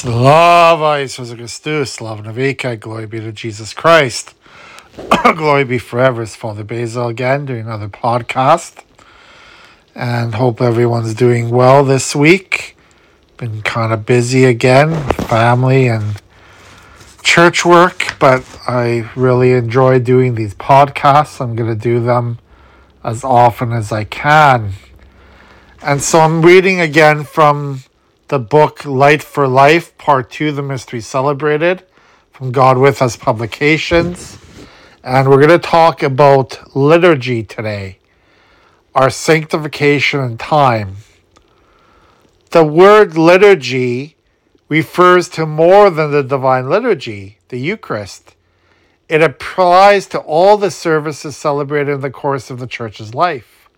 Slava Jesus Christus, Slava Navika, glory be to Jesus Christ. glory be forever. It's Father Basil again doing another podcast. And hope everyone's doing well this week. Been kind of busy again, family and church work, but I really enjoy doing these podcasts. I'm going to do them as often as I can. And so I'm reading again from the book Light for Life, Part 2, The Mystery Celebrated, from God With Us Publications. And we're going to talk about liturgy today, our sanctification and time. The word liturgy refers to more than the divine liturgy, the Eucharist. It applies to all the services celebrated in the course of the church's life.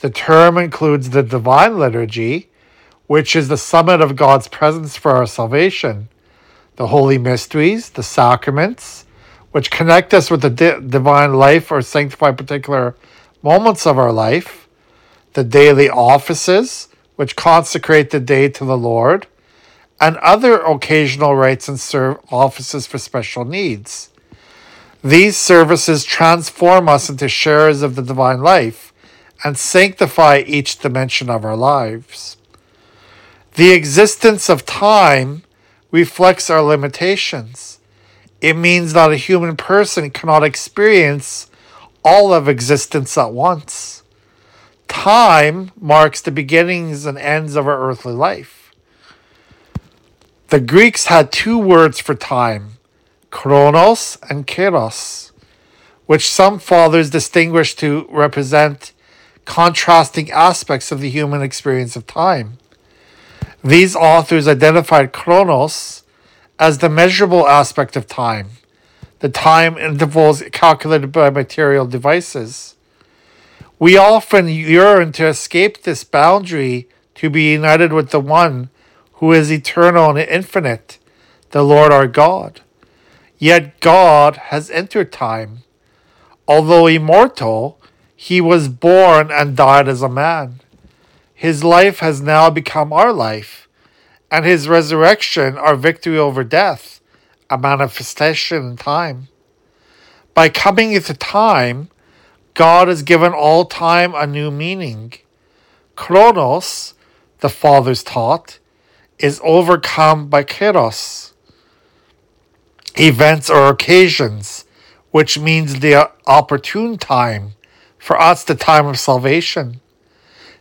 The term includes the divine liturgy, which is the summit of God's presence for our salvation, the holy mysteries, the sacraments, which connect us with the di- divine life or sanctify particular moments of our life, the daily offices, which consecrate the day to the Lord, and other occasional rites and serve offices for special needs. These services transform us into sharers of the divine life and sanctify each dimension of our lives. The existence of time reflects our limitations. It means that a human person cannot experience all of existence at once. Time marks the beginnings and ends of our earthly life. The Greeks had two words for time, chronos and kairos, which some fathers distinguished to represent contrasting aspects of the human experience of time. These authors identified chronos as the measurable aspect of time, the time intervals calculated by material devices. We often yearn to escape this boundary to be united with the one who is eternal and infinite, the Lord our God. Yet God has entered time. Although immortal, he was born and died as a man. His life has now become our life, and his resurrection our victory over death, a manifestation in time. By coming into time, God has given all time a new meaning. Chronos, the fathers taught, is overcome by kairos, events or occasions, which means the opportune time, for us the time of salvation.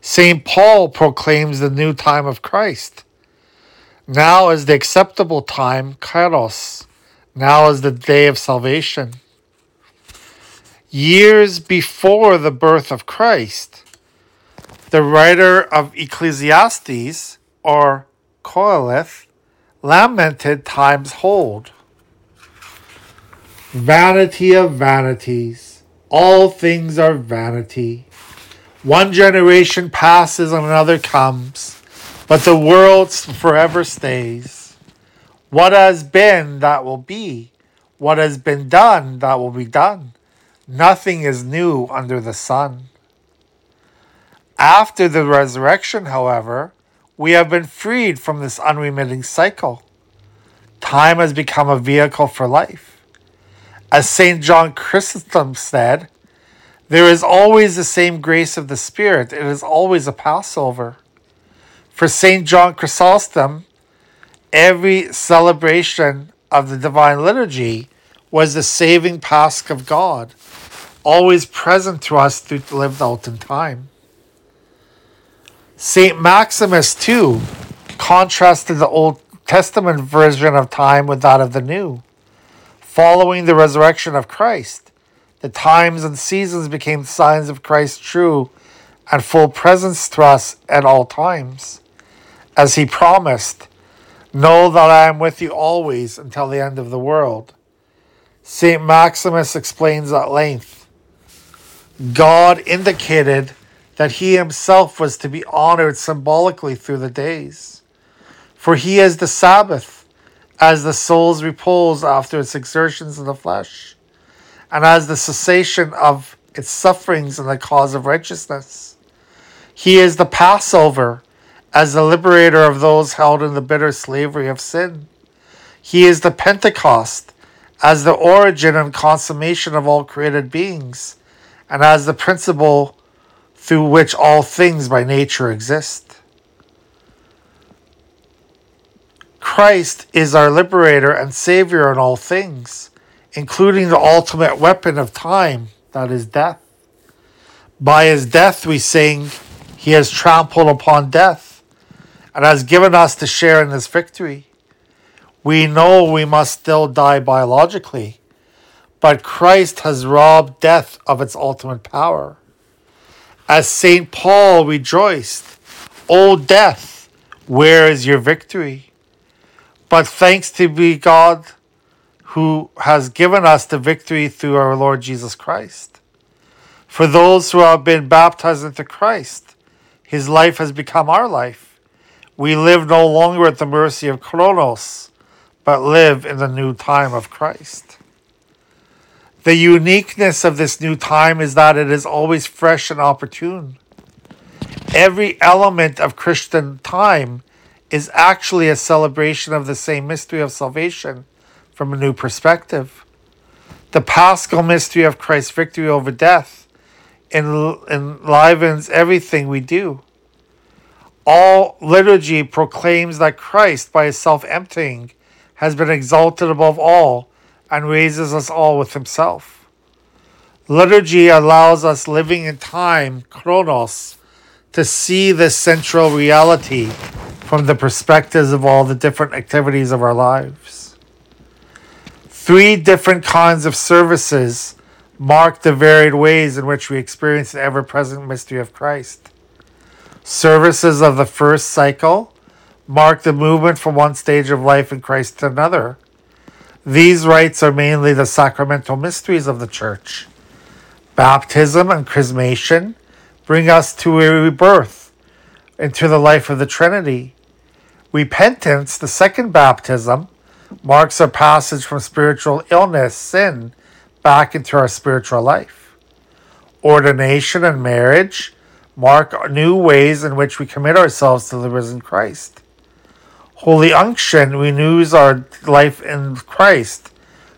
St. Paul proclaims the new time of Christ. Now is the acceptable time, Kairos. Now is the day of salvation. Years before the birth of Christ, the writer of Ecclesiastes, or Qoheleth, lamented time's hold. Vanity of vanities, all things are vanity. One generation passes and another comes, but the world forever stays. What has been, that will be. What has been done, that will be done. Nothing is new under the sun. After the resurrection, however, we have been freed from this unremitting cycle. Time has become a vehicle for life. As St. John Chrysostom said, there is always the same grace of the Spirit. It is always a Passover. For St. John Chrysostom, every celebration of the Divine Liturgy was the saving Pasch of God, always present to us through lived out in time. St. Maximus, too, contrasted the Old Testament version of time with that of the New. Following the resurrection of Christ, the times and seasons became signs of Christ's true and full presence to us at all times. As he promised, Know that I am with you always until the end of the world. St. Maximus explains at length God indicated that he himself was to be honored symbolically through the days. For he is the Sabbath, as the soul's repose after its exertions in the flesh and as the cessation of its sufferings and the cause of righteousness. He is the Passover, as the liberator of those held in the bitter slavery of sin. He is the Pentecost as the origin and consummation of all created beings, and as the principle through which all things by nature exist. Christ is our liberator and savior in all things, including the ultimate weapon of time, that is death. By his death, we sing, He has trampled upon death and has given us to share in his victory. We know we must still die biologically, but Christ has robbed death of its ultimate power. As St. Paul rejoiced, O death, where is your victory? But thanks to be God who has given us the victory through our Lord Jesus Christ. For those who have been baptized into Christ, his life has become our life. We live no longer at the mercy of Chronos, but live in the new time of Christ. The uniqueness of this new time is that it is always fresh and opportune. Every element of Christian time is actually a celebration of the same mystery of salvation from a new perspective. The paschal mystery of Christ's victory over death enlivens everything we do. All liturgy proclaims that Christ, by his self emptying, has been exalted above all and raises us all with himself. Liturgy allows us living in time, chronos, to see this central reality from the perspectives of all the different activities of our lives. Three different kinds of services mark the varied ways in which we experience the ever present mystery of Christ. Services of the first cycle mark the movement from one stage of life in Christ to another. These rites are mainly the sacramental mysteries of the Church. Baptism and chrismation bring us to a rebirth into the life of the Trinity. Repentance, the second baptism, marks our passage from spiritual illness, sin, back into our spiritual life. Ordination and marriage mark new ways in which we commit ourselves to the risen Christ. Holy unction renews our life in Christ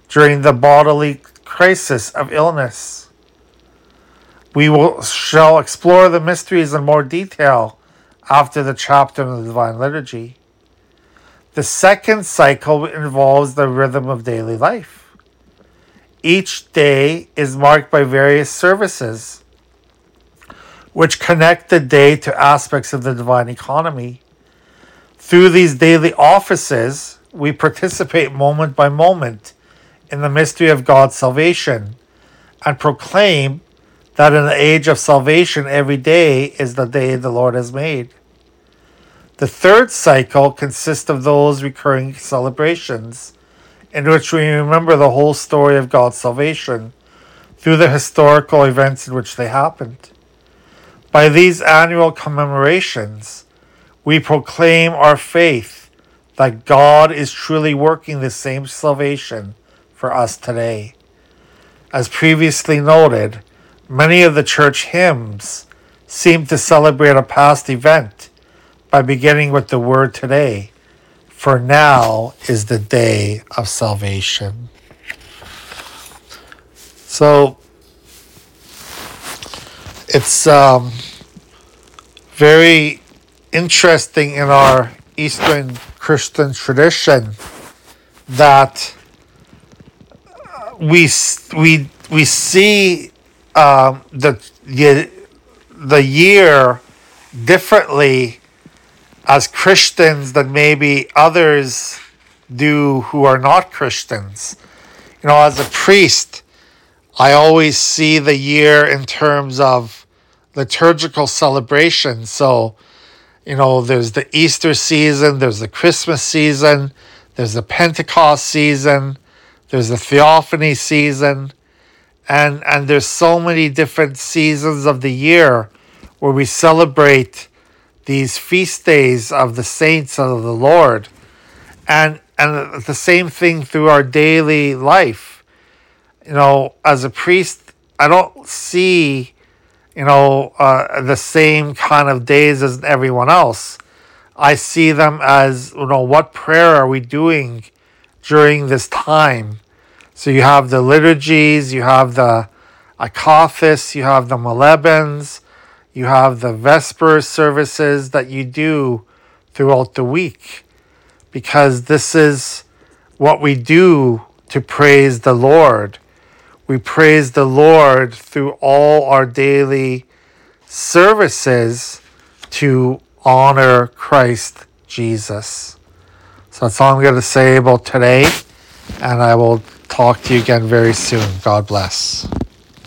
during the bodily crisis of illness. We will, shall explore the mysteries in more detail after the chapter in the Divine Liturgy. The second cycle involves the rhythm of daily life. Each day is marked by various services which connect the day to aspects of the divine economy. Through these daily offices, we participate moment by moment in the mystery of God's salvation and proclaim that in the age of salvation, every day is the day the Lord has made. The third cycle consists of those recurring celebrations in which we remember the whole story of God's salvation through the historical events in which they happened. By these annual commemorations, we proclaim our faith that God is truly working the same salvation for us today. As previously noted, many of the church hymns seem to celebrate a past event by beginning with the word today. For now is the day of salvation. So it's um, very interesting in our Eastern Christian tradition that we we we see um, the the year differently as Christians than maybe others do who are not Christians. You know, as a priest, I always see the year in terms of liturgical celebration. So you know, there's the Easter season, there's the Christmas season, there's the Pentecost season, there's the Theophany season, and and there's so many different seasons of the year where we celebrate these feast days of the saints of the Lord. And and the same thing through our daily life. You know, as a priest, I don't see you know, uh, the same kind of days as everyone else. I see them as, you know, what prayer are we doing during this time? So you have the liturgies, you have the Akathists, you have the Molebens, you have the Vesper services that you do throughout the week. Because this is what we do to praise the Lord. We praise the Lord through all our daily services to honor Christ Jesus. So that's all I'm going to say about today, and I will talk to you again very soon. God bless.